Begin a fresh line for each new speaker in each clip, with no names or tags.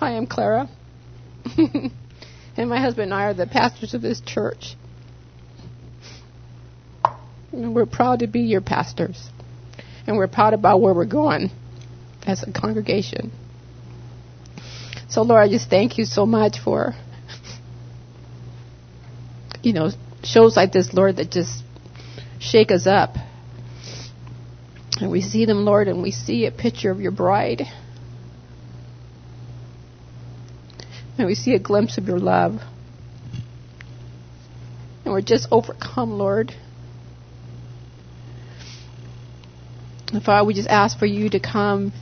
Hi, I'm Clara. and my husband and I are the pastors of this church. And we're proud to be your pastors. And we're proud about where we're going as a congregation. So, Lord, I just thank you so much for, you know, shows like this, Lord, that just shake us up. And we see them, Lord, and we see a picture of your bride. And we see a glimpse of your love. And we're just overcome, Lord. And Father, we just ask for you to come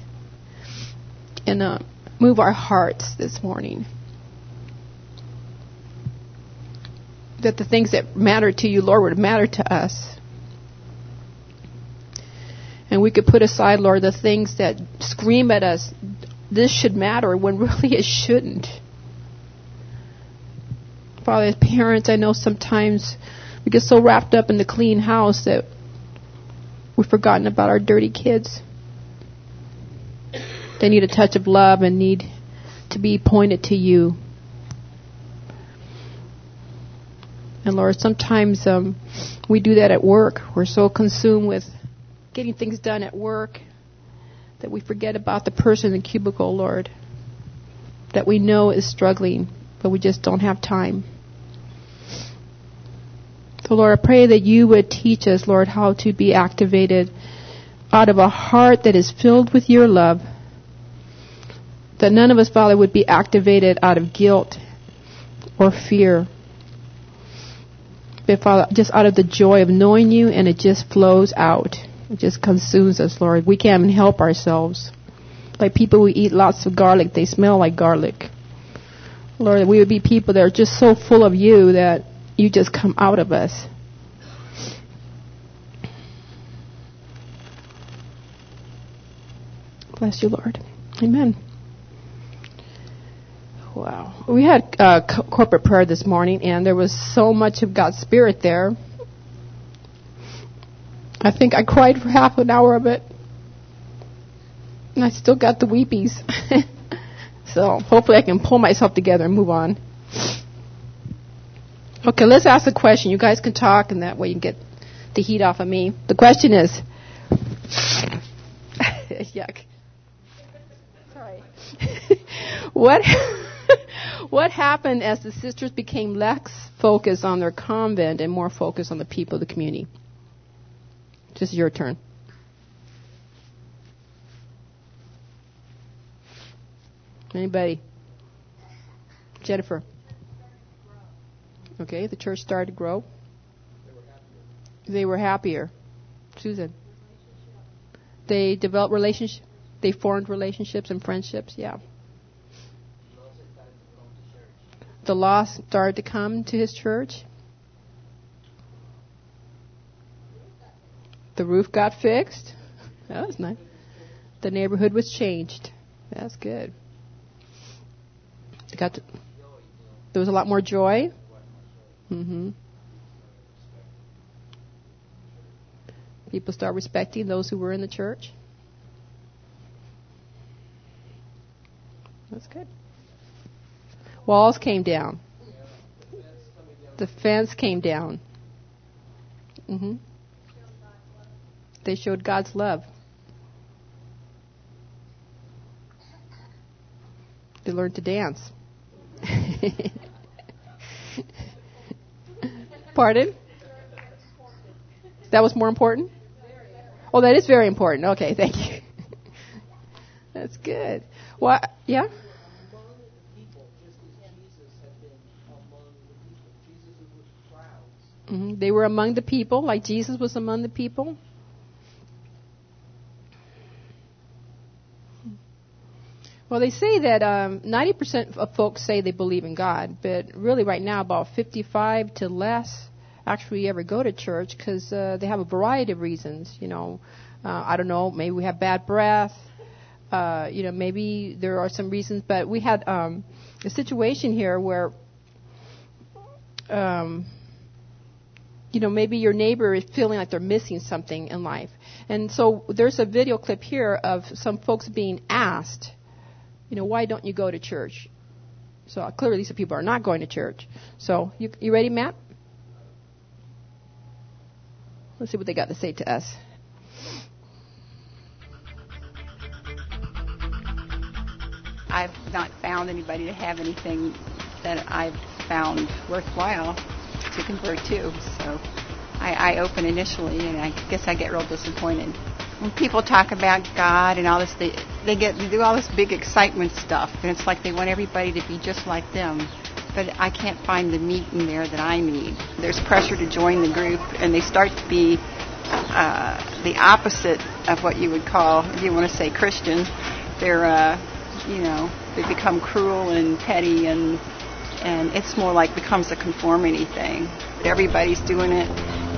and uh, move our hearts this morning. That the things that matter to you, Lord, would matter to us. And we could put aside, Lord, the things that scream at us, this should matter, when really it shouldn't. Father, as parents, I know sometimes we get so wrapped up in the clean house that we've forgotten about our dirty kids. They need a touch of love and need to be pointed to you. And Lord, sometimes um, we do that at work. We're so consumed with getting things done at work that we forget about the person in the cubicle, Lord, that we know is struggling, but we just don't have time. So, Lord, I pray that you would teach us, Lord, how to be activated out of a heart that is filled with your love. That none of us, Father, would be activated out of guilt or fear. But, Father, just out of the joy of knowing you, and it just flows out. It just consumes us, Lord. We can't even help ourselves. Like people who eat lots of garlic, they smell like garlic. Lord, we would be people that are just so full of you that you just come out of us. Bless you, Lord. Amen. Wow. We had uh, co- corporate prayer this morning, and there was so much of God's Spirit there. I think I cried for half an hour of it. And I still got the weepies. so hopefully I can pull myself together and move on. Okay, let's ask a question. You guys can talk, and that way you can get the heat off of me. The question is Yuck. Sorry. what, what happened as the sisters became less focused on their convent and more focused on the people of the community? Just your turn. Anybody? Jennifer. Okay, the church started to grow. They were happier. Susan. They developed relationships. They formed relationships and friendships. Yeah. The lost started to come to his church. The roof got fixed. That was nice. The neighborhood was changed. That's good. Got to, there was a lot more joy. Mm-hmm. People start respecting those who were in the church. That's good. Walls came down. The fence came down. Mm-hmm. They showed God's love. They learned to dance. Pardon? That was more important? Oh, that is very important. Okay, thank you. That's good. What? Yeah? Mm-hmm. They were among the people, like Jesus was among the people. Well, they say that um, 90% of folks say they believe in God, but really, right now, about 55 to less actually ever go to church because uh, they have a variety of reasons. You know, uh, I don't know, maybe we have bad breath. Uh, you know, maybe there are some reasons, but we had um, a situation here where, um, you know, maybe your neighbor is feeling like they're missing something in life. And so there's a video clip here of some folks being asked you know, why don't you go to church? So uh, clearly, some people are not going to church. So, you, you ready, Matt? Let's see what they got to say to us.
I've not found anybody to have anything that I've found worthwhile to convert to. So I, I open initially, and I guess I get real disappointed when people talk about God and all this. They they get they do all this big excitement stuff, and it's like they want everybody to be just like them. But I can't find the meat in there that I need. There's pressure to join the group, and they start to be uh, the opposite of what you would call, if you want to say Christian. They're uh, you know, they become cruel and petty and and it's more like becomes a conformity thing. Everybody's doing it.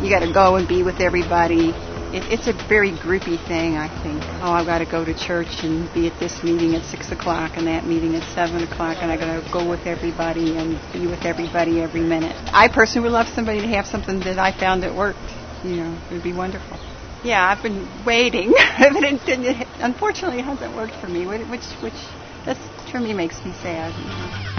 You got to go and be with everybody. It, it's a very groupy thing, I think. Oh, I've got to go to church and be at this meeting at six o'clock and that meeting at seven o'clock, and I've got to go with everybody and be with everybody every minute. I personally would love somebody to have something that I found that worked. You know, it would be wonderful. Yeah, I've been waiting, but it, it, unfortunately, it hasn't worked for me, which which that's for me makes me sad. You know?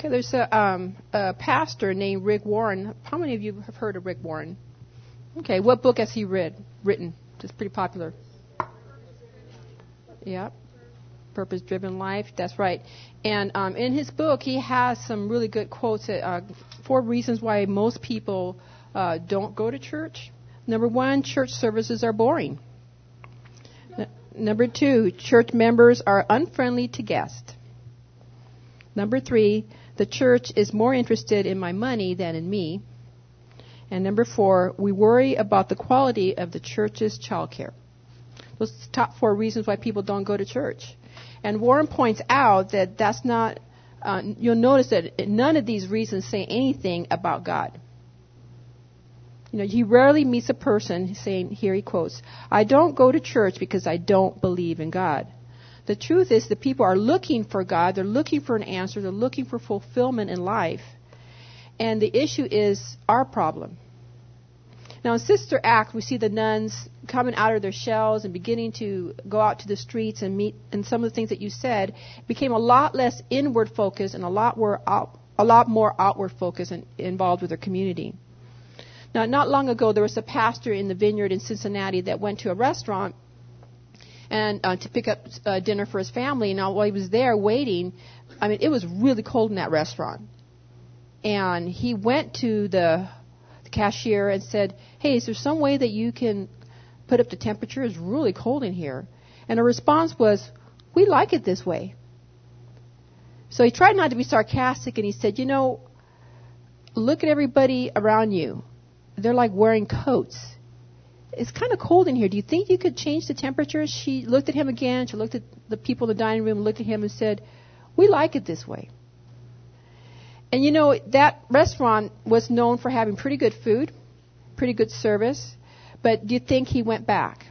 Okay, there's a, um, a pastor named Rick Warren. How many of you have heard of Rick Warren? Okay, what book has he read? Written? It's pretty popular. Yeah, Purpose Driven Life. That's right. And um, in his book, he has some really good quotes. Uh, four reasons why most people uh, don't go to church. Number one, church services are boring. Number two, church members are unfriendly to guests. Number three, the church is more interested in my money than in me. And number four, we worry about the quality of the church's childcare. Those are the top four reasons why people don't go to church. And Warren points out that that's not, uh, you'll notice that none of these reasons say anything about God. You know, he rarely meets a person saying, here he quotes, I don't go to church because I don't believe in God. The truth is the people are looking for God, they're looking for an answer, they're looking for fulfillment in life. And the issue is our problem. Now, in Sister Act, we see the nuns coming out of their shells and beginning to go out to the streets and meet. And some of the things that you said became a lot less inward focused and a lot more out, a lot more outward focused and involved with their community. Now, not long ago, there was a pastor in the vineyard in Cincinnati that went to a restaurant and uh, to pick up uh, dinner for his family. Now, while he was there waiting, I mean, it was really cold in that restaurant, and he went to the, the cashier and said, "Hey, is there some way that you can put up the temperature? It's really cold in here." And her response was, "We like it this way." So he tried not to be sarcastic, and he said, "You know, look at everybody around you. They're like wearing coats." It's kind of cold in here. Do you think you could change the temperature? She looked at him again. She looked at the people in the dining room, looked at him, and said, We like it this way. And you know, that restaurant was known for having pretty good food, pretty good service, but do you think he went back?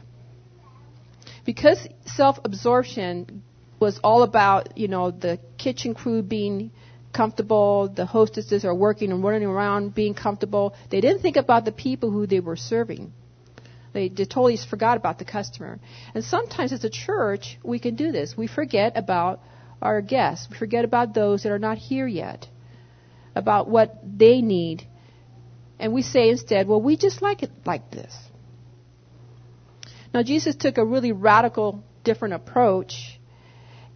Because self absorption was all about, you know, the kitchen crew being comfortable, the hostesses are working and running around being comfortable. They didn't think about the people who they were serving. They totally forgot about the customer. And sometimes as a church, we can do this. We forget about our guests. We forget about those that are not here yet, about what they need. And we say instead, well, we just like it like this. Now, Jesus took a really radical, different approach.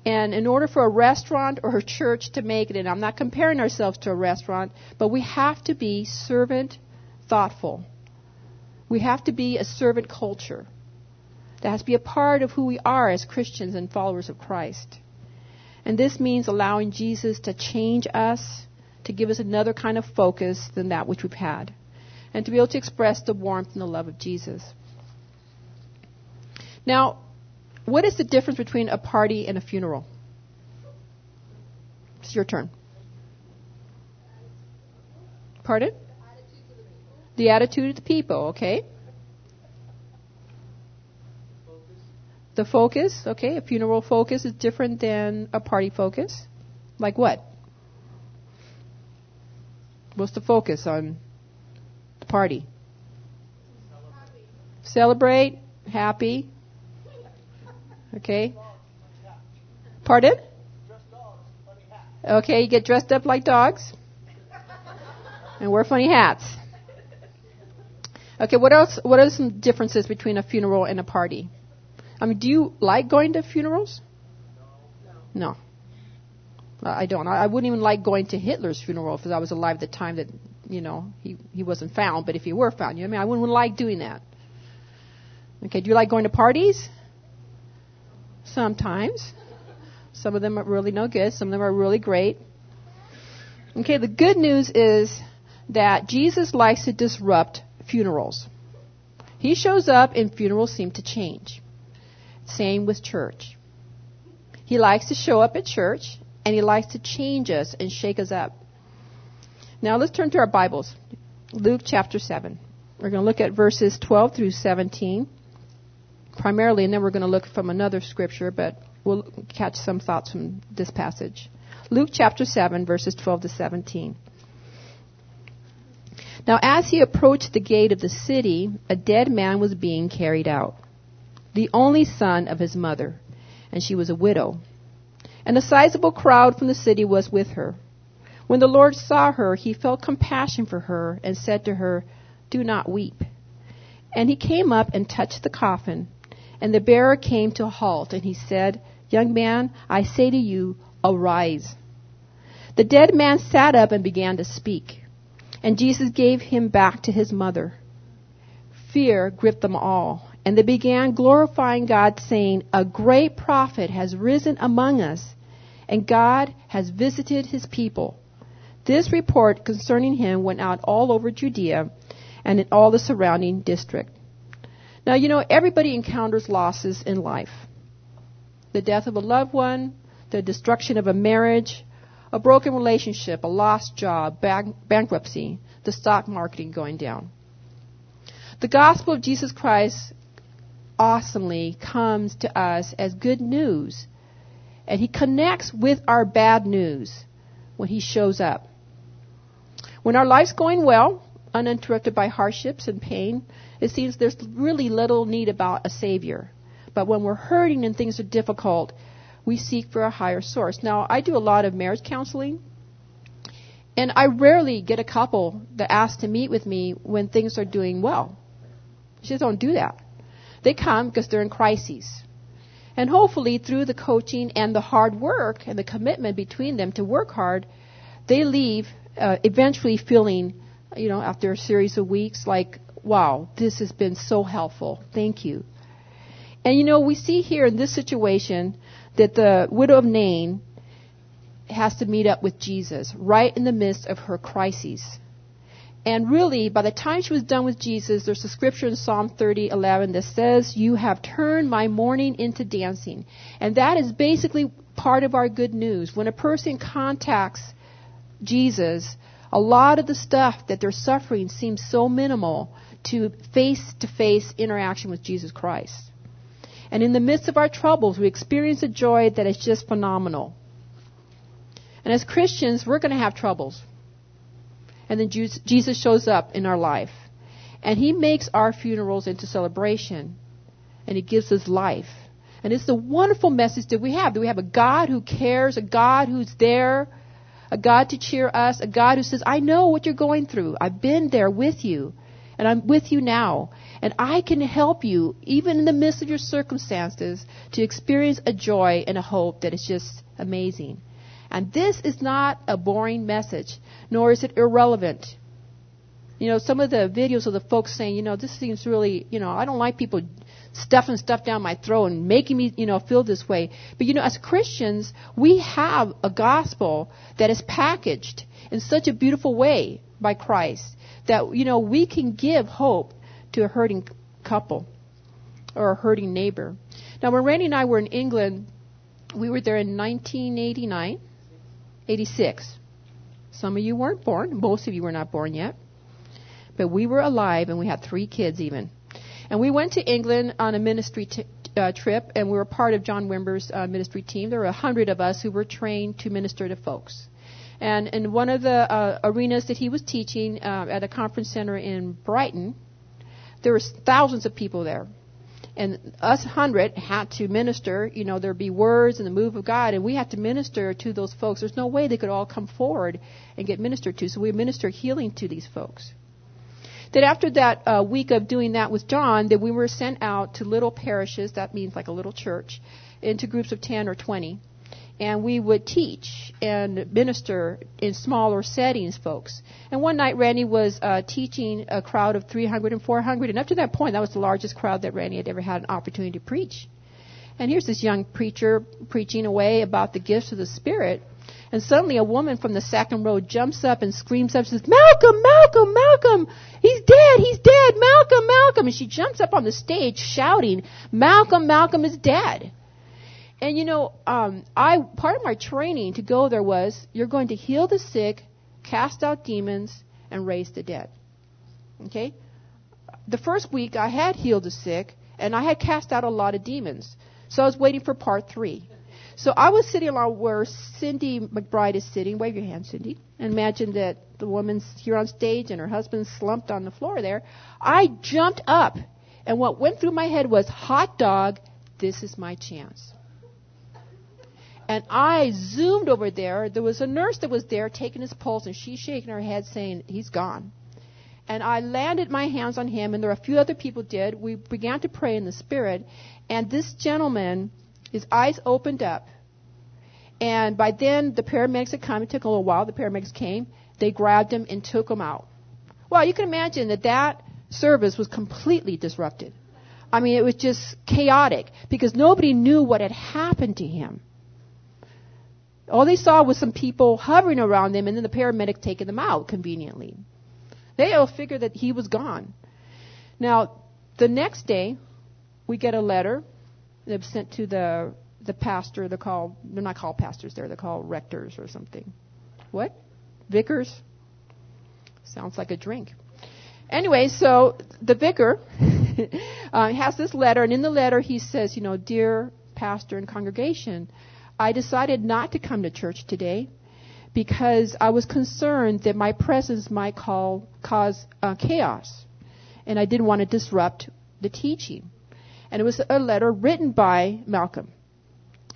And in order for a restaurant or a church to make it, and I'm not comparing ourselves to a restaurant, but we have to be servant thoughtful. We have to be a servant culture. That has to be a part of who we are as Christians and followers of Christ. And this means allowing Jesus to change us, to give us another kind of focus than that which we've had, and to be able to express the warmth and the love of Jesus. Now, what is the difference between a party and a funeral? It's your turn. Pardon? The attitude of the people, okay? The focus, okay? A funeral focus is different than a party focus. Like what? What's the focus on the party? Celebrate, happy. Okay. Pardon? Okay, you get dressed up like dogs and wear funny hats. Okay, what else? What are some differences between a funeral and a party? I mean, do you like going to funerals? No. I don't. I wouldn't even like going to Hitler's funeral if I was alive at the time that, you know, he, he wasn't found. But if he were found, you know, I mean, I wouldn't like doing that. Okay, do you like going to parties? Sometimes. Some of them are really no good. Some of them are really great. Okay, the good news is that Jesus likes to disrupt funerals. He shows up and funerals seem to change. Same with church. He likes to show up at church and he likes to change us and shake us up. Now let's turn to our Bibles. Luke chapter 7. We're going to look at verses 12 through 17 primarily, and then we're going to look from another scripture, but we'll catch some thoughts from this passage. Luke chapter 7, verses 12 to 17. Now, as he approached the gate of the city, a dead man was being carried out, the only son of his mother, and she was a widow. And a sizable crowd from the city was with her. When the Lord saw her, he felt compassion for her and said to her, Do not weep. And he came up and touched the coffin, and the bearer came to a halt, and he said, Young man, I say to you, arise. The dead man sat up and began to speak. And Jesus gave him back to his mother. Fear gripped them all, and they began glorifying God, saying, A great prophet has risen among us, and God has visited his people. This report concerning him went out all over Judea and in all the surrounding district. Now, you know, everybody encounters losses in life the death of a loved one, the destruction of a marriage, a broken relationship, a lost job, bank- bankruptcy, the stock market going down. The gospel of Jesus Christ awesomely comes to us as good news, and he connects with our bad news when he shows up. When our life's going well, uninterrupted by hardships and pain, it seems there's really little need about a savior. But when we're hurting and things are difficult, we seek for a higher source. Now, I do a lot of marriage counseling, and I rarely get a couple that ask to meet with me when things are doing well. Just don't do that. They come because they're in crises. And hopefully, through the coaching and the hard work and the commitment between them to work hard, they leave uh, eventually feeling, you know, after a series of weeks, like, wow, this has been so helpful. Thank you. And you know, we see here in this situation that the widow of Nain has to meet up with Jesus right in the midst of her crises. And really, by the time she was done with Jesus, there's a scripture in Psalm 30:11 that says, "You have turned my mourning into dancing." And that is basically part of our good news. When a person contacts Jesus, a lot of the stuff that they're suffering seems so minimal to face-to-face interaction with Jesus Christ. And in the midst of our troubles, we experience a joy that is just phenomenal. And as Christians, we're going to have troubles. And then Jesus shows up in our life. And he makes our funerals into celebration. And he gives us life. And it's the wonderful message that we have that we have a God who cares, a God who's there, a God to cheer us, a God who says, I know what you're going through. I've been there with you. And I'm with you now. And I can help you, even in the midst of your circumstances, to experience a joy and a hope that is just amazing. And this is not a boring message, nor is it irrelevant. You know, some of the videos of the folks saying, you know, this seems really, you know, I don't like people stuffing stuff down my throat and making me, you know, feel this way. But you know, as Christians, we have a gospel that is packaged in such a beautiful way by Christ that, you know, we can give hope to a hurting couple or a hurting neighbor. Now, when Randy and I were in England, we were there in 1989. 86. Some of you weren't born. Most of you were not born yet. But we were alive and we had three kids even. And we went to England on a ministry t- uh, trip and we were part of John Wimber's uh, ministry team. There were a hundred of us who were trained to minister to folks. And in one of the uh, arenas that he was teaching uh, at a conference center in Brighton, there was thousands of people there. And us hundred had to minister, you know, there'd be words and the move of God, and we had to minister to those folks. There's no way they could all come forward and get ministered to, so we ministered healing to these folks. Then after that uh, week of doing that with John, then we were sent out to little parishes, that means like a little church, into groups of 10 or 20 and we would teach and minister in smaller settings, folks. And one night, Randy was uh, teaching a crowd of 300 and 400, and up to that point, that was the largest crowd that Randy had ever had an opportunity to preach. And here's this young preacher preaching away about the gifts of the Spirit. And suddenly a woman from the second row jumps up and screams up, says, Malcolm, Malcolm, Malcolm, he's dead, he's dead, Malcolm, Malcolm. And she jumps up on the stage shouting, Malcolm, Malcolm is dead. And you know, um, I part of my training to go there was you're going to heal the sick, cast out demons, and raise the dead. Okay? The first week I had healed the sick, and I had cast out a lot of demons. So I was waiting for part three. So I was sitting along where Cindy McBride is sitting. Wave your hand, Cindy. And imagine that the woman's here on stage and her husband's slumped on the floor there. I jumped up, and what went through my head was, hot dog, this is my chance. And I zoomed over there. There was a nurse that was there taking his pulse, and she's shaking her head saying, He's gone. And I landed my hands on him, and there were a few other people did. We began to pray in the Spirit, and this gentleman, his eyes opened up. And by then, the paramedics had come. It took a little while. The paramedics came. They grabbed him and took him out. Well, you can imagine that that service was completely disrupted. I mean, it was just chaotic because nobody knew what had happened to him. All they saw was some people hovering around them and then the paramedic taking them out conveniently. They all figured that he was gone. Now, the next day, we get a letter that was sent to the the pastor. They're called they're not called pastors there. They're called rectors or something. What? Vicars? Sounds like a drink. Anyway, so the vicar uh, has this letter, and in the letter he says, you know, dear pastor and congregation, I decided not to come to church today because I was concerned that my presence might call, cause uh, chaos. And I didn't want to disrupt the teaching. And it was a letter written by Malcolm.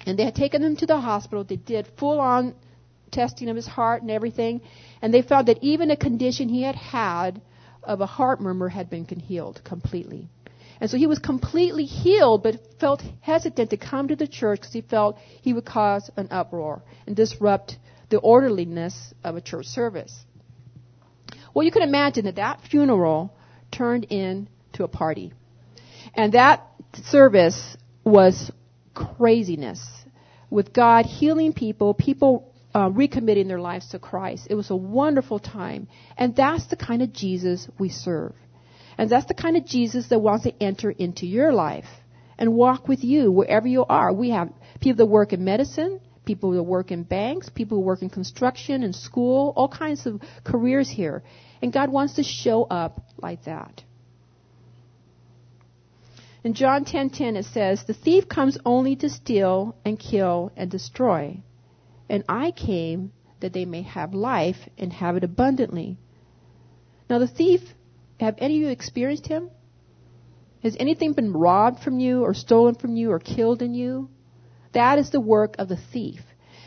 And they had taken him to the hospital. They did full on testing of his heart and everything. And they found that even a condition he had had of a heart murmur had been healed completely. And so he was completely healed, but felt hesitant to come to the church because he felt he would cause an uproar and disrupt the orderliness of a church service. Well, you can imagine that that funeral turned into a party. And that service was craziness with God healing people, people uh, recommitting their lives to Christ. It was a wonderful time. And that's the kind of Jesus we serve. And that's the kind of Jesus that wants to enter into your life and walk with you wherever you are. We have people that work in medicine, people that work in banks, people who work in construction and school, all kinds of careers here. And God wants to show up like that. In John 10:10 it says, "The thief comes only to steal and kill and destroy, and I came that they may have life and have it abundantly." Now the thief have any of you experienced him? Has anything been robbed from you or stolen from you or killed in you? That is the work of the thief.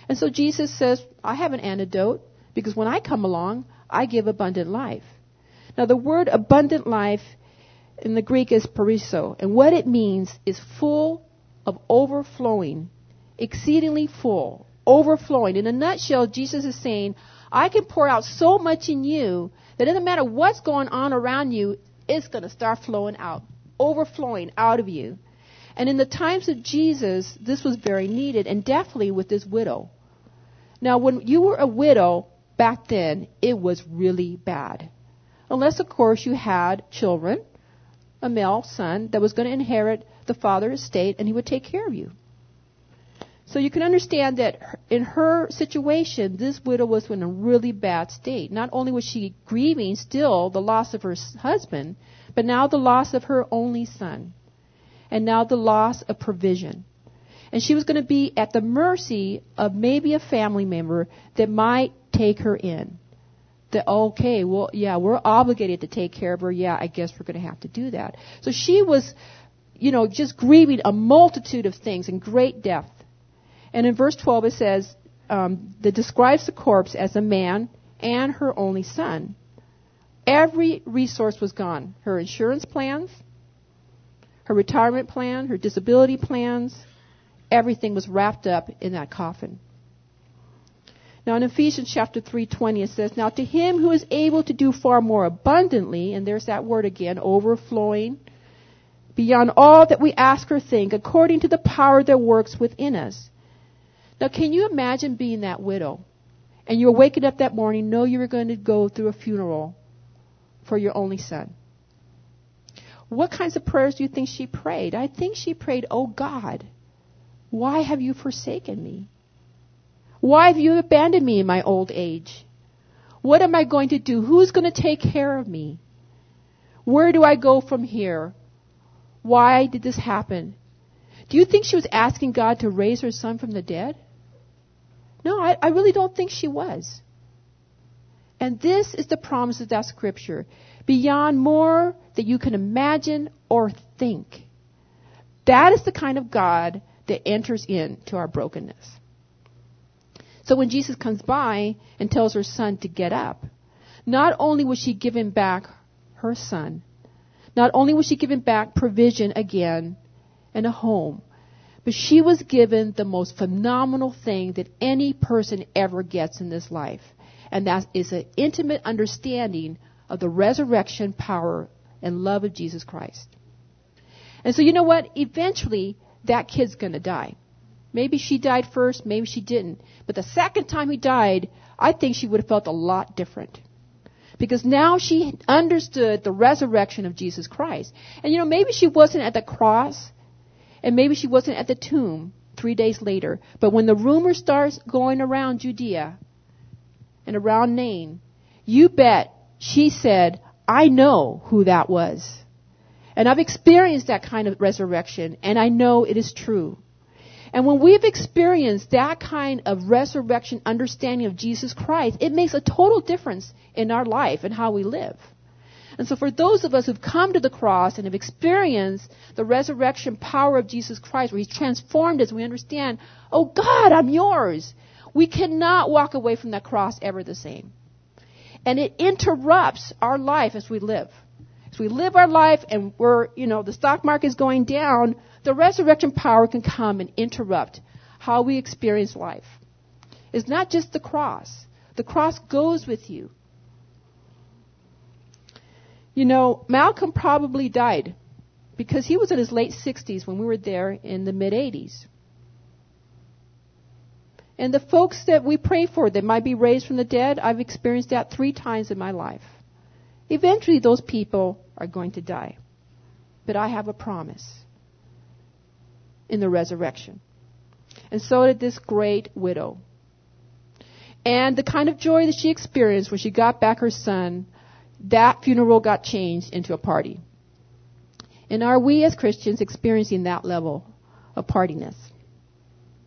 And so Jesus says, I have an antidote because when I come along, I give abundant life. Now the word abundant life in the Greek is perisso, and what it means is full of overflowing, exceedingly full, overflowing. In a nutshell, Jesus is saying, I can pour out so much in you it doesn't matter what's going on around you, it's going to start flowing out, overflowing out of you. And in the times of Jesus, this was very needed, and definitely with this widow. Now, when you were a widow back then, it was really bad. Unless, of course, you had children, a male son that was going to inherit the father's estate, and he would take care of you. So you can understand that in her situation, this widow was in a really bad state. Not only was she grieving still the loss of her husband, but now the loss of her only son. And now the loss of provision. And she was going to be at the mercy of maybe a family member that might take her in. That, okay, well, yeah, we're obligated to take care of her. Yeah, I guess we're going to have to do that. So she was, you know, just grieving a multitude of things in great depth. And in verse 12 it says, um, that describes the corpse as a man and her only son. Every resource was gone. Her insurance plans, her retirement plan, her disability plans, everything was wrapped up in that coffin. Now in Ephesians chapter 3:20 it says, "Now to him who is able to do far more abundantly, and there's that word again, overflowing, beyond all that we ask or think, according to the power that works within us." Now can you imagine being that widow? And you were waking up that morning, know you were going to go through a funeral for your only son. What kinds of prayers do you think she prayed? I think she prayed, Oh God, why have you forsaken me? Why have you abandoned me in my old age? What am I going to do? Who's going to take care of me? Where do I go from here? Why did this happen? Do you think she was asking God to raise her son from the dead? No, I, I really don't think she was. And this is the promise of that scripture beyond more that you can imagine or think. That is the kind of God that enters into our brokenness. So when Jesus comes by and tells her son to get up, not only was she given back her son, not only was she given back provision again and a home, but she was given the most phenomenal thing that any person ever gets in this life. And that is an intimate understanding of the resurrection power and love of Jesus Christ. And so you know what? Eventually, that kid's gonna die. Maybe she died first, maybe she didn't. But the second time he died, I think she would have felt a lot different. Because now she understood the resurrection of Jesus Christ. And you know, maybe she wasn't at the cross, and maybe she wasn't at the tomb three days later. But when the rumor starts going around Judea and around Nain, you bet she said, I know who that was. And I've experienced that kind of resurrection, and I know it is true. And when we've experienced that kind of resurrection understanding of Jesus Christ, it makes a total difference in our life and how we live. And so for those of us who've come to the cross and have experienced the resurrection power of Jesus Christ, where He's transformed us, we understand, oh God, I'm yours. We cannot walk away from that cross ever the same. And it interrupts our life as we live. As we live our life and we're, you know, the stock market is going down, the resurrection power can come and interrupt how we experience life. It's not just the cross. The cross goes with you. You know, Malcolm probably died because he was in his late 60s when we were there in the mid 80s. And the folks that we pray for that might be raised from the dead, I've experienced that three times in my life. Eventually, those people are going to die. But I have a promise in the resurrection. And so did this great widow. And the kind of joy that she experienced when she got back her son, that funeral got changed into a party. And are we as Christians experiencing that level of partiness?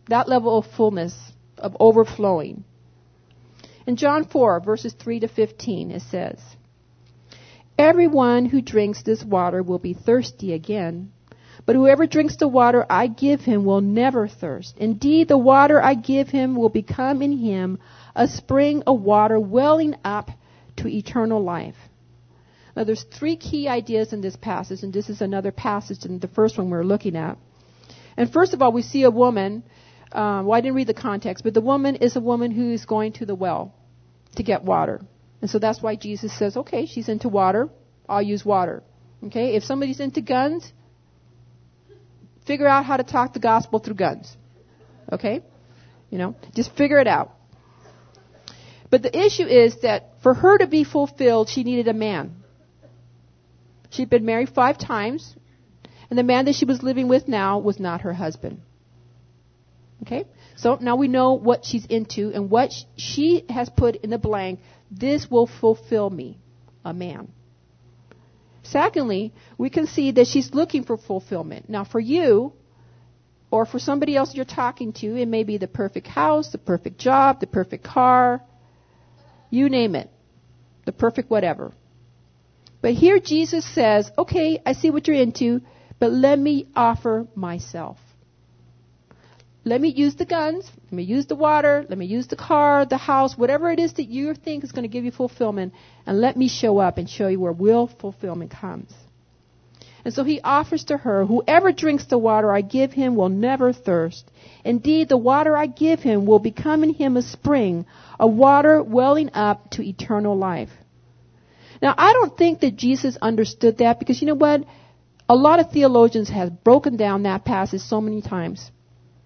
That level of fullness of overflowing. In John 4, verses 3 to 15, it says, Everyone who drinks this water will be thirsty again. But whoever drinks the water I give him will never thirst. Indeed, the water I give him will become in him a spring of water welling up to eternal life. Now, there's three key ideas in this passage, and this is another passage than the first one we we're looking at. And first of all, we see a woman um, well, I didn't read the context, but the woman is a woman who is going to the well to get water. And so that's why Jesus says, okay, she's into water. I'll use water. Okay? If somebody's into guns, figure out how to talk the gospel through guns. Okay? You know, just figure it out. But the issue is that for her to be fulfilled, she needed a man. She'd been married five times, and the man that she was living with now was not her husband. Okay? So now we know what she's into and what she has put in the blank. This will fulfill me, a man. Secondly, we can see that she's looking for fulfillment. Now, for you, or for somebody else you're talking to, it may be the perfect house, the perfect job, the perfect car, You name it. The perfect whatever. But here Jesus says, okay, I see what you're into, but let me offer myself. Let me use the guns, let me use the water, let me use the car, the house, whatever it is that you think is going to give you fulfillment, and let me show up and show you where real fulfillment comes. And so he offers to her, Whoever drinks the water I give him will never thirst. Indeed, the water I give him will become in him a spring, a water welling up to eternal life. Now, I don't think that Jesus understood that because you know what? A lot of theologians have broken down that passage so many times.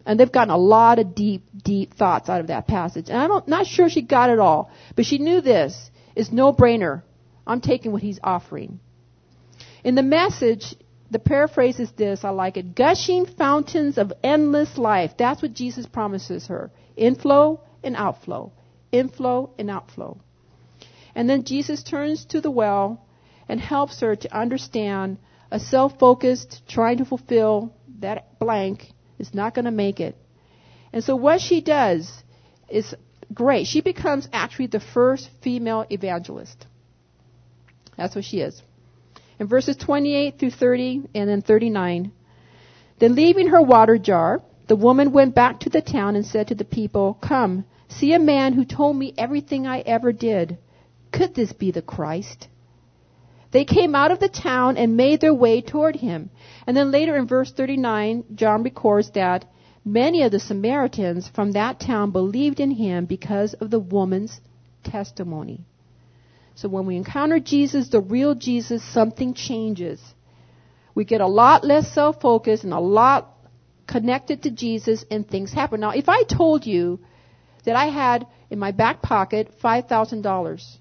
And they've gotten a lot of deep, deep thoughts out of that passage. And I'm not sure she got it all, but she knew this. It's no brainer. I'm taking what he's offering. In the message, the paraphrase is this, I like it. Gushing fountains of endless life. That's what Jesus promises her. Inflow and outflow. Inflow and outflow. And then Jesus turns to the well and helps her to understand a self-focused, trying to fulfill that blank is not going to make it. And so what she does is great. She becomes actually the first female evangelist. That's what she is in verses 28 through 30 and then 39. Then leaving her water jar, the woman went back to the town and said to the people, Come, see a man who told me everything I ever did. Could this be the Christ? They came out of the town and made their way toward him. And then later in verse 39, John records that many of the Samaritans from that town believed in him because of the woman's testimony. So when we encounter Jesus, the real Jesus, something changes. We get a lot less self-focused and a lot connected to Jesus and things happen. Now, if I told you that I had in my back pocket $5,000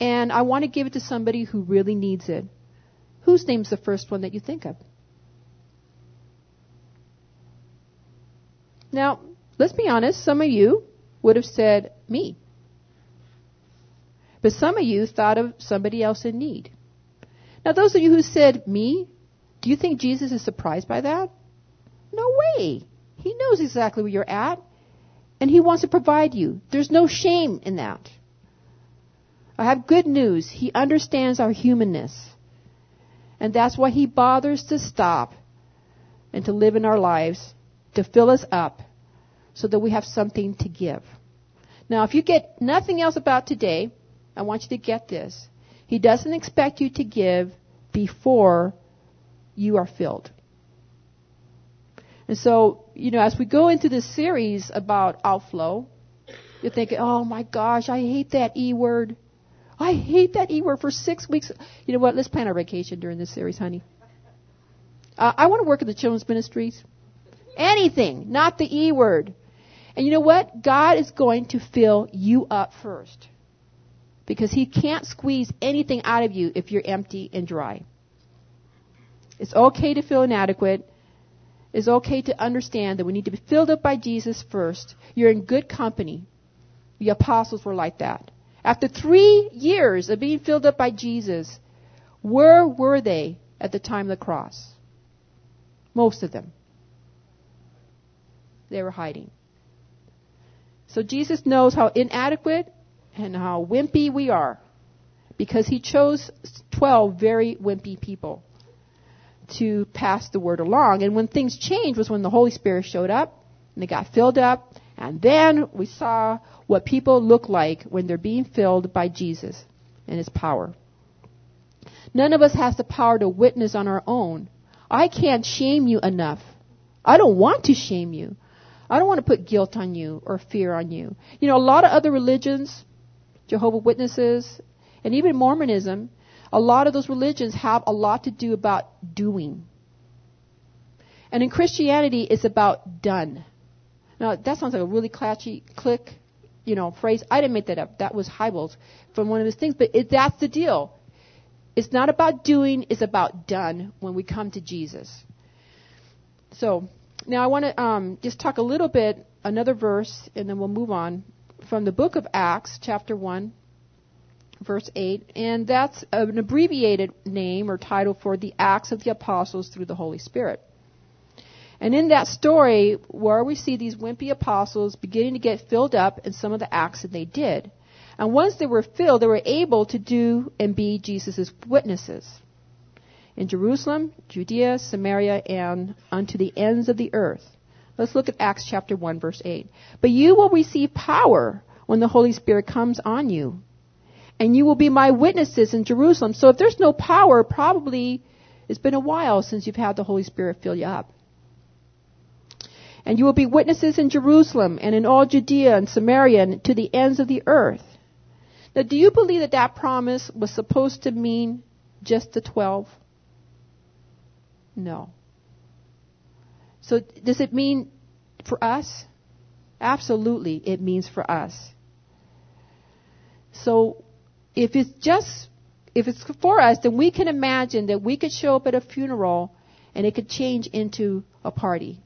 and I want to give it to somebody who really needs it, whose name's the first one that you think of? Now, let's be honest, some of you would have said me. But some of you thought of somebody else in need. Now, those of you who said me, do you think Jesus is surprised by that? No way. He knows exactly where you're at, and He wants to provide you. There's no shame in that. I have good news. He understands our humanness. And that's why He bothers to stop and to live in our lives, to fill us up, so that we have something to give. Now, if you get nothing else about today, I want you to get this. He doesn't expect you to give before you are filled. And so, you know, as we go into this series about outflow, you're thinking, oh my gosh, I hate that E word. I hate that E word for six weeks. You know what? Let's plan our vacation during this series, honey. Uh, I want to work in the children's ministries. Anything, not the E word. And you know what? God is going to fill you up first because he can't squeeze anything out of you if you're empty and dry. It's okay to feel inadequate. It's okay to understand that we need to be filled up by Jesus first. You're in good company. The apostles were like that. After three years of being filled up by Jesus, where were they at the time of the cross? Most of them. They were hiding. So Jesus knows how inadequate and how wimpy we are because he chose 12 very wimpy people to pass the word along. And when things changed was when the Holy Spirit showed up and they got filled up. And then we saw what people look like when they're being filled by Jesus and his power. None of us has the power to witness on our own. I can't shame you enough. I don't want to shame you. I don't want to put guilt on you or fear on you. You know, a lot of other religions, Jehovah Witnesses, and even Mormonism, a lot of those religions have a lot to do about doing. And in Christianity, it's about done. Now, that sounds like a really clashy, click, you know, phrase. I didn't make that up. That was Hybels from one of his things. But it, that's the deal. It's not about doing, it's about done when we come to Jesus. So, now I want to um, just talk a little bit, another verse, and then we'll move on from the book of Acts, chapter 1, verse 8, and that's an abbreviated name or title for the Acts of the Apostles through the Holy Spirit. And in that story, where we see these wimpy apostles beginning to get filled up in some of the acts that they did. And once they were filled, they were able to do and be Jesus' witnesses in Jerusalem, Judea, Samaria, and unto the ends of the earth. Let's look at Acts chapter 1 verse 8. But you will receive power when the Holy Spirit comes on you. And you will be my witnesses in Jerusalem. So if there's no power, probably it's been a while since you've had the Holy Spirit fill you up. And you will be witnesses in Jerusalem and in all Judea and Samaria and to the ends of the earth. Now, do you believe that that promise was supposed to mean just the 12? No. So does it mean for us? Absolutely, it means for us. So if it's just if it's for us, then we can imagine that we could show up at a funeral and it could change into a party.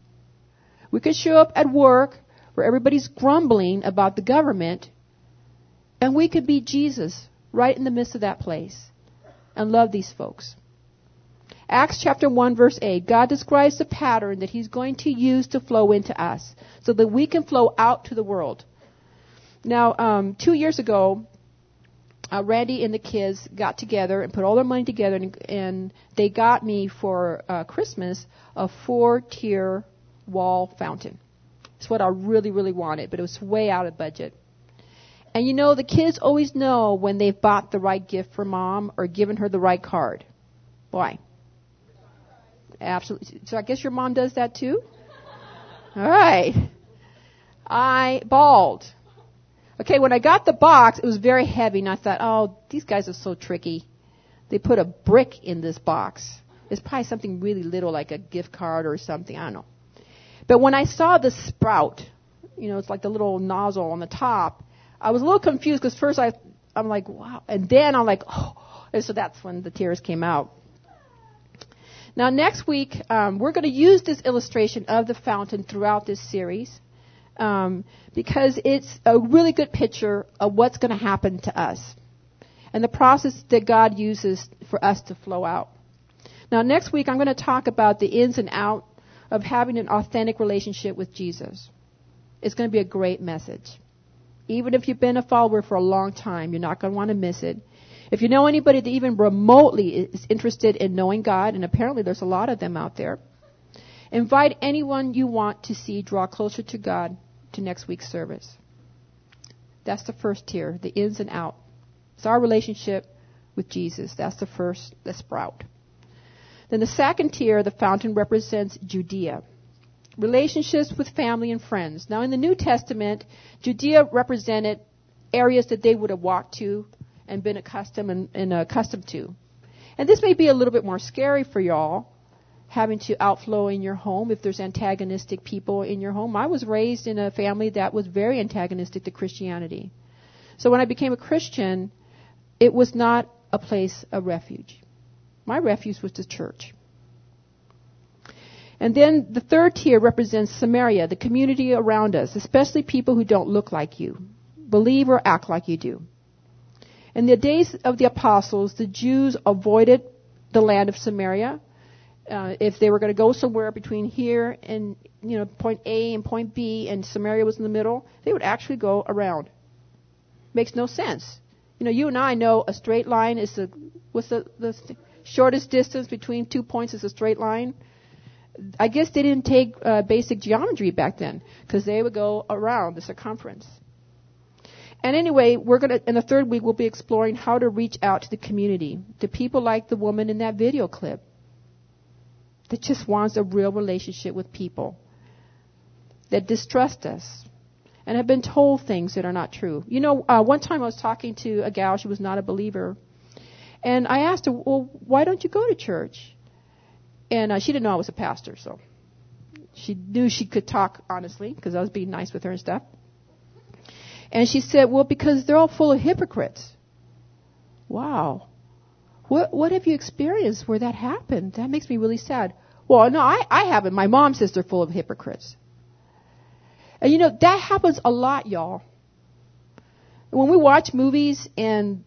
We could show up at work where everybody's grumbling about the government and we could be Jesus right in the midst of that place and love these folks. Acts chapter 1 verse 8, God describes the pattern that He's going to use to flow into us so that we can flow out to the world. Now, um, two years ago, uh, Randy and the kids got together and put all their money together, and, and they got me for uh, Christmas a four-tier wall fountain. It's what I really, really wanted, but it was way out of budget. And you know, the kids always know when they've bought the right gift for mom or given her the right card. Why? Absolutely. So I guess your mom does that too? All right. I bawled. Okay, when I got the box, it was very heavy, and I thought, oh, these guys are so tricky. They put a brick in this box. It's probably something really little, like a gift card or something. I don't know. But when I saw the sprout, you know, it's like the little nozzle on the top, I was a little confused because first I, I'm like, wow. And then I'm like, oh. And so that's when the tears came out. Now, next week, um, we're going to use this illustration of the fountain throughout this series um, because it's a really good picture of what's going to happen to us and the process that God uses for us to flow out. Now, next week, I'm going to talk about the ins and outs of having an authentic relationship with Jesus. It's going to be a great message. Even if you've been a follower for a long time, you're not going to want to miss it. If you know anybody that even remotely is interested in knowing God, and apparently there's a lot of them out there, invite anyone you want to see draw closer to God to next week's service. That's the first tier, the ins and out. It's our relationship with Jesus. That's the first, the sprout. Then the second tier, the fountain represents Judea. Relationships with family and friends. Now in the New Testament, Judea represented areas that they would have walked to and been accustomed and, and accustomed to. And this may be a little bit more scary for y'all, having to outflow in your home if there's antagonistic people in your home. I was raised in a family that was very antagonistic to Christianity. So when I became a Christian, it was not a place of refuge. My refuge was the church. And then the third tier represents Samaria, the community around us, especially people who don't look like you, believe or act like you do. In the days of the apostles, the Jews avoided the land of Samaria. Uh, if they were going to go somewhere between here and you know point A and point B, and Samaria was in the middle, they would actually go around. Makes no sense. You know, you and I know a straight line is the what's the, the shortest distance between two points is a straight line. I guess they didn't take uh, basic geometry back then because they would go around the circumference. And anyway, we're going to, in the third week, we'll be exploring how to reach out to the community, to people like the woman in that video clip that just wants a real relationship with people, that distrust us, and have been told things that are not true. You know, uh, one time I was talking to a gal, she was not a believer, and I asked her, well, why don't you go to church? And uh, she didn't know I was a pastor, so she knew she could talk honestly because I was being nice with her and stuff. And she said, well, because they're all full of hypocrites. Wow. What, what have you experienced where that happened? That makes me really sad. Well, no, I, I haven't. My mom says they're full of hypocrites. And you know, that happens a lot, y'all. When we watch movies and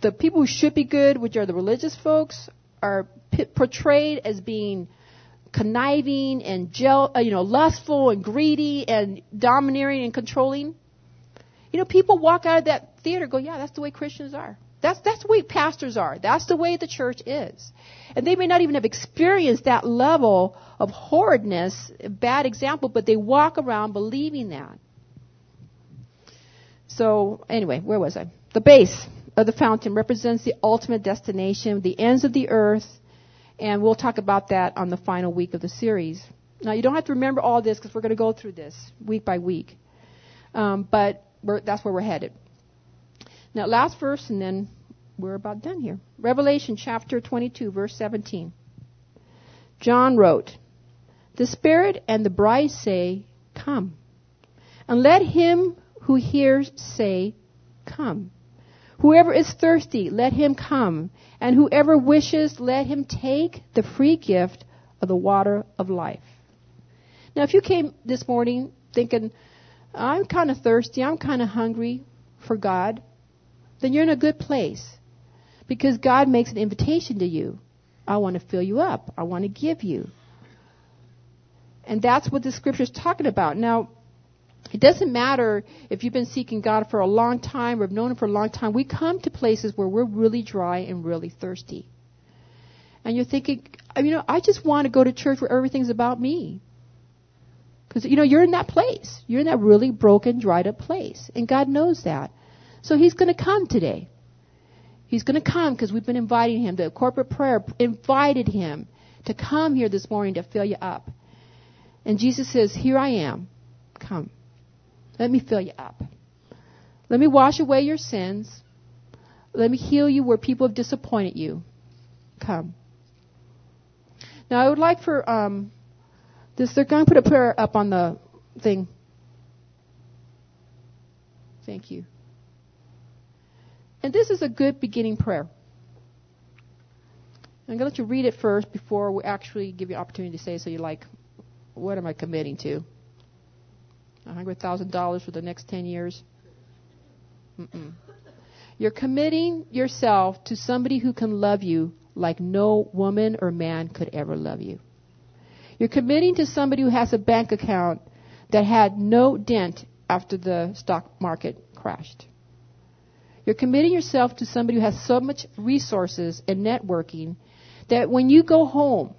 the people who should be good, which are the religious folks, are p- portrayed as being conniving and gel, uh, you know, lustful and greedy and domineering and controlling. You know, people walk out of that theater go, yeah, that's the way Christians are. That's, that's the way pastors are. That's the way the church is. And they may not even have experienced that level of horridness, bad example, but they walk around believing that. So, anyway, where was I? The base of the fountain represents the ultimate destination, the ends of the earth, and we'll talk about that on the final week of the series. Now, you don't have to remember all this because we're going to go through this week by week. Um, but that's where we're headed. Now, last verse, and then we're about done here. Revelation chapter 22, verse 17. John wrote, The Spirit and the bride say, Come. And let him who hears say, Come. Whoever is thirsty, let him come. And whoever wishes, let him take the free gift of the water of life. Now, if you came this morning thinking, I'm kind of thirsty, I'm kind of hungry for God, then you're in a good place. Because God makes an invitation to you. I want to fill you up. I want to give you. And that's what the scripture is talking about. Now, it doesn't matter if you've been seeking God for a long time or have known Him for a long time. We come to places where we're really dry and really thirsty. And you're thinking, you know, I just want to go to church where everything's about me. Because, you know, you're in that place. You're in that really broken, dried up place. And God knows that. So He's going to come today. He's going to come because we've been inviting Him. The corporate prayer invited Him to come here this morning to fill you up. And Jesus says, Here I am. Come. Let me fill you up. Let me wash away your sins. Let me heal you where people have disappointed you. Come. Now, I would like for um, they're going to put a prayer up on the thing. Thank you. And this is a good beginning prayer. I'm going to let you read it first before we actually give you opportunity to say so you're like, what am I committing to? $100,000 for the next 10 years? Mm-mm. You're committing yourself to somebody who can love you like no woman or man could ever love you. You're committing to somebody who has a bank account that had no dent after the stock market crashed. You're committing yourself to somebody who has so much resources and networking that when you go home,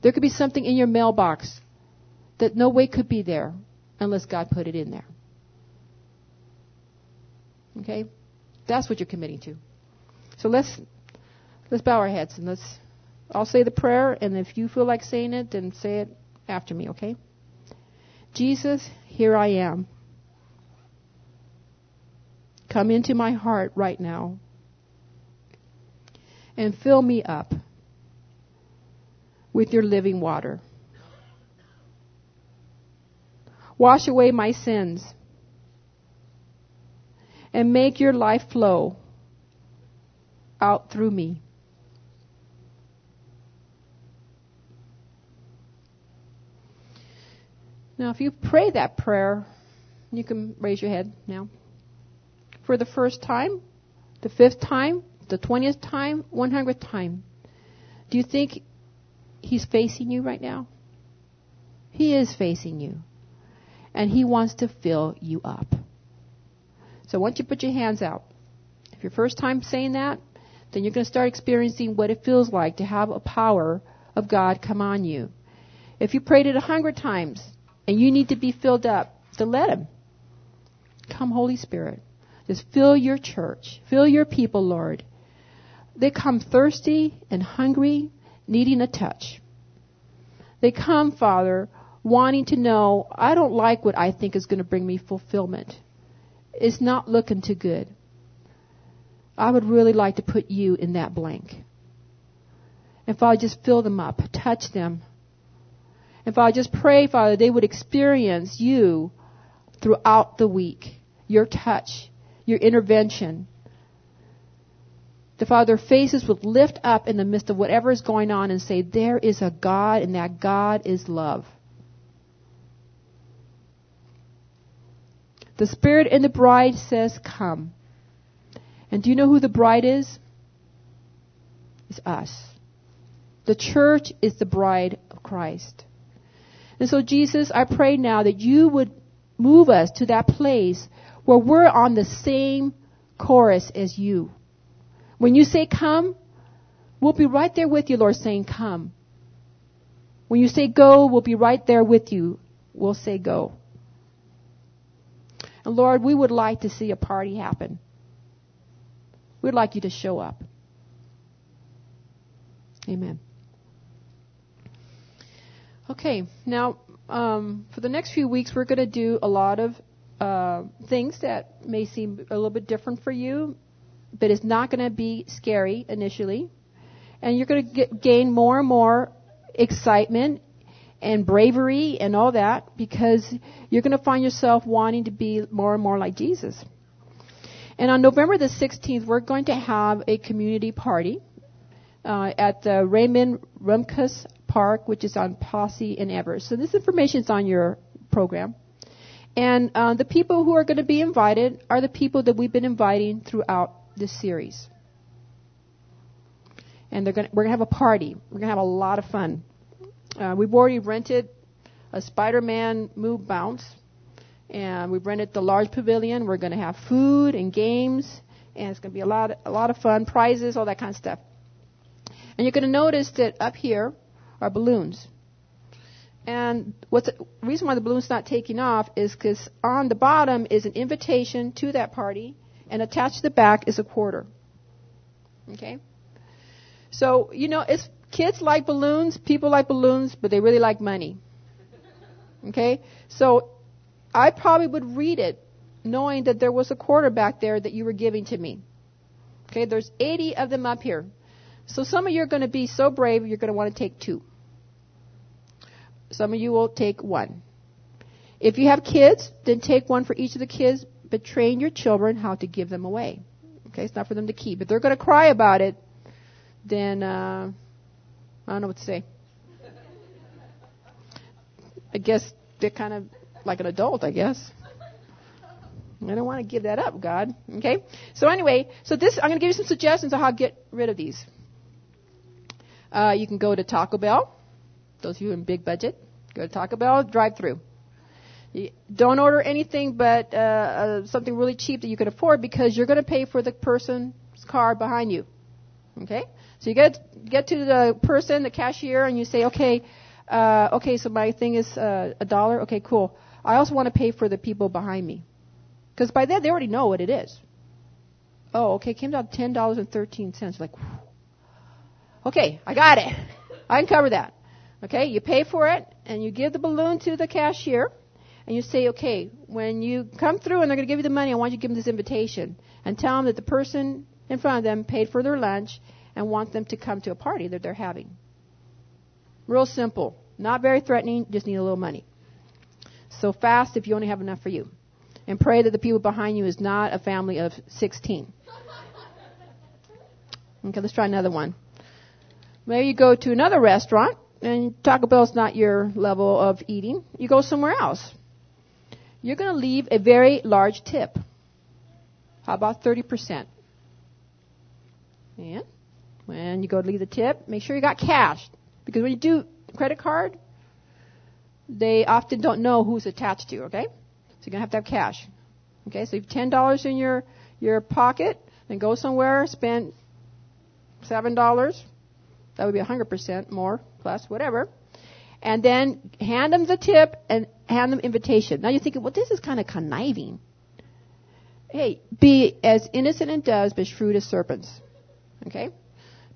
there could be something in your mailbox that no way could be there unless God put it in there. Okay? That's what you're committing to. So let's let's bow our heads and let's I'll say the prayer and if you feel like saying it then say it after me, okay? Jesus, here I am. Come into my heart right now and fill me up with your living water. Wash away my sins and make your life flow out through me. Now, if you pray that prayer, you can raise your head now for the first time, the fifth time, the twentieth time, one hundredth time, do you think he's facing you right now? He is facing you. And he wants to fill you up. So once you put your hands out, if your first time saying that, then you're going to start experiencing what it feels like to have a power of God come on you. If you prayed it a hundred times and you need to be filled up, then let him. Come, Holy Spirit. Just fill your church. Fill your people, Lord. They come thirsty and hungry, needing a touch. They come, Father, wanting to know, I don't like what I think is going to bring me fulfillment. It's not looking too good. I would really like to put you in that blank. And Father, just fill them up, touch them. And Father, just pray, Father, they would experience you throughout the week. Your touch, your intervention. The Father faces would lift up in the midst of whatever is going on and say, There is a God, and that God is love. The Spirit and the bride says, Come. And do you know who the bride is? It's us. The church is the bride of Christ. And so, Jesus, I pray now that you would move us to that place where we're on the same chorus as you. When you say come, we'll be right there with you, Lord, saying come. When you say go, we'll be right there with you. We'll say go. And Lord, we would like to see a party happen. We'd like you to show up. Amen. Okay, now um, for the next few weeks, we're going to do a lot of uh, things that may seem a little bit different for you, but it's not going to be scary initially. And you're going to gain more and more excitement and bravery and all that because you're going to find yourself wanting to be more and more like Jesus. And on November the 16th, we're going to have a community party uh, at the Raymond Rumkus Park, which is on Posse and Evers. So this information is on your program. And uh, the people who are going to be invited are the people that we've been inviting throughout this series. And going we're going to have a party. We're going to have a lot of fun. Uh, we've already rented a Spider-Man Moon Bounce, and we've rented the large pavilion. We're going to have food and games, and it's going to be a lot, a lot of fun, prizes, all that kind of stuff. And you're going to notice that up here are balloons. And what's the reason why the balloon's not taking off is because on the bottom is an invitation to that party, and attached to the back is a quarter. Okay? So, you know, it's kids like balloons, people like balloons, but they really like money. Okay? So I probably would read it knowing that there was a quarter back there that you were giving to me. Okay, there's 80 of them up here. So some of you are going to be so brave, you're going to want to take two. Some of you will take one. If you have kids, then take one for each of the kids, but train your children how to give them away. Okay, it's not for them to keep. If they're going to cry about it, then uh, I don't know what to say. I guess they're kind of like an adult, I guess. I don't want to give that up, God. Okay? So anyway, so this I'm going to give you some suggestions on how to get rid of these. Uh, you can go to Taco Bell. Those of you in big budget, go to Taco Bell, drive through. Don't order anything but uh, uh, something really cheap that you can afford because you're going to pay for the person's car behind you. Okay? So you get get to the person, the cashier, and you say, okay, uh, okay, so my thing is uh, a dollar. Okay, cool. I also want to pay for the people behind me, because by then they already know what it is. Oh, okay, came down ten dollars and thirteen cents. Like, whew. okay, I got it. I can cover that. Okay, you pay for it and you give the balloon to the cashier and you say, okay, when you come through and they're going to give you the money, I want you to give them this invitation and tell them that the person in front of them paid for their lunch and want them to come to a party that they're having. Real simple. Not very threatening, just need a little money. So fast if you only have enough for you. And pray that the people behind you is not a family of 16. Okay, let's try another one. Maybe you go to another restaurant and Taco Bell's not your level of eating, you go somewhere else. You're going to leave a very large tip. How about 30%? And when you go to leave the tip, make sure you got cash. Because when you do credit card, they often don't know who's attached to okay? So you're going to have to have cash. Okay, so have $10 in your, your pocket, then go somewhere, spend $7, that would be 100% more, plus whatever. And then hand them the tip and hand them invitation. Now you're thinking, well, this is kind of conniving. Hey, be as innocent and doves, but shrewd as serpents. Okay?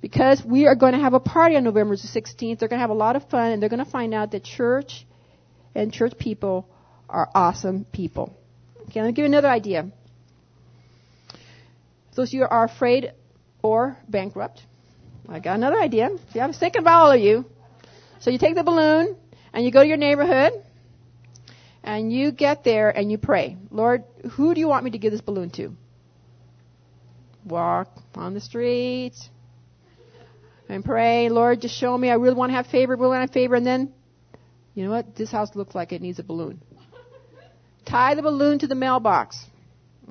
Because we are going to have a party on November the 16th. They're going to have a lot of fun, and they're going to find out that church and church people are awesome people. Okay, let me give you another idea. Those you are afraid or bankrupt, I got another idea. See, I'm thinking about all of you. So you take the balloon and you go to your neighborhood and you get there and you pray, Lord, who do you want me to give this balloon to? Walk on the street and pray, Lord, just show me. I really want to have favor, really want to have favor. And then, you know what? This house looks like it needs a balloon. Tie the balloon to the mailbox.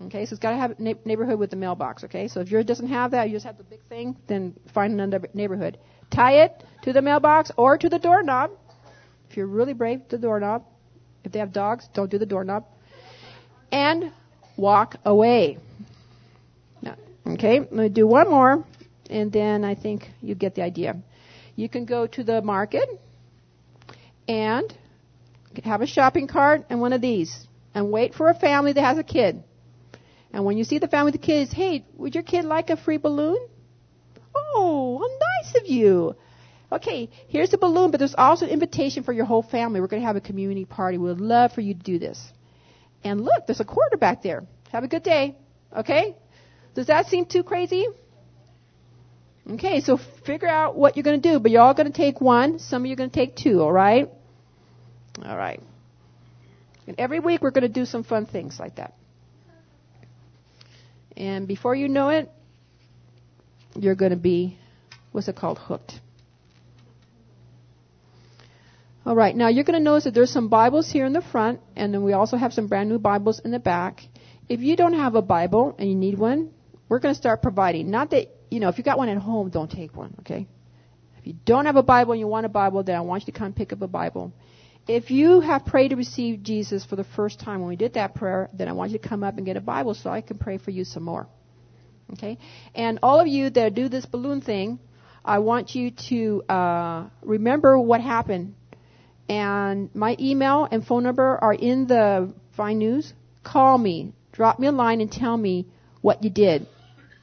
Okay, so it's got to have a neighborhood with the mailbox. Okay, so if yours doesn't have that, you just have the big thing, then find another neighborhood. Tie it to the mailbox or to the doorknob. If you're really brave, the doorknob. If they have dogs, don't do the doorknob. And walk away. Okay, I'm to do one more, and then I think you get the idea. You can go to the market and have a shopping cart and one of these, and wait for a family that has a kid. And when you see the family with the kids, hey, would your kid like a free balloon? Oh, nice of you. Okay, here's a balloon, but there's also an invitation for your whole family. We're going to have a community party. We would love for you to do this. And look, there's a quarter back there. Have a good day. Okay? Does that seem too crazy? Okay, so figure out what you're going to do, but you're all going to take one. Some of you are going to take two, all right? All right. And every week we're going to do some fun things like that. And before you know it, you're going to be, what's it called, hooked. All right, now you're going to notice that there's some Bibles here in the front, and then we also have some brand new Bibles in the back. If you don't have a Bible and you need one, we're going to start providing. Not that, you know, if you got one at home, don't take one, okay? If you don't have a Bible and you want a Bible, then I want you to come pick up a Bible. If you have prayed to receive Jesus for the first time when we did that prayer, then I want you to come up and get a Bible so I can pray for you some more. Okay? And all of you that do this balloon thing, I want you to uh, remember what happened and my email and phone number are in the Vine News. Call me, drop me a line, and tell me what you did,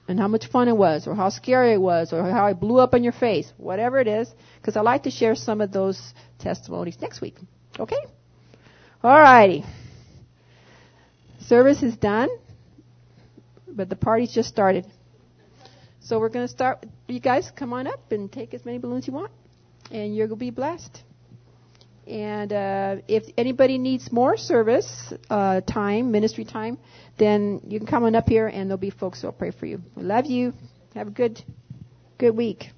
and how much fun it was, or how scary it was, or how I blew up in your face, whatever it is, because I like to share some of those testimonies next week. Okay? All righty. Service is done, but the party's just started. So we're going to start. You guys come on up and take as many balloons you want, and you're going to be blessed. And uh, if anybody needs more service uh, time, ministry time, then you can come on up here, and there'll be folks who'll pray for you. We love you. Have a good, good week.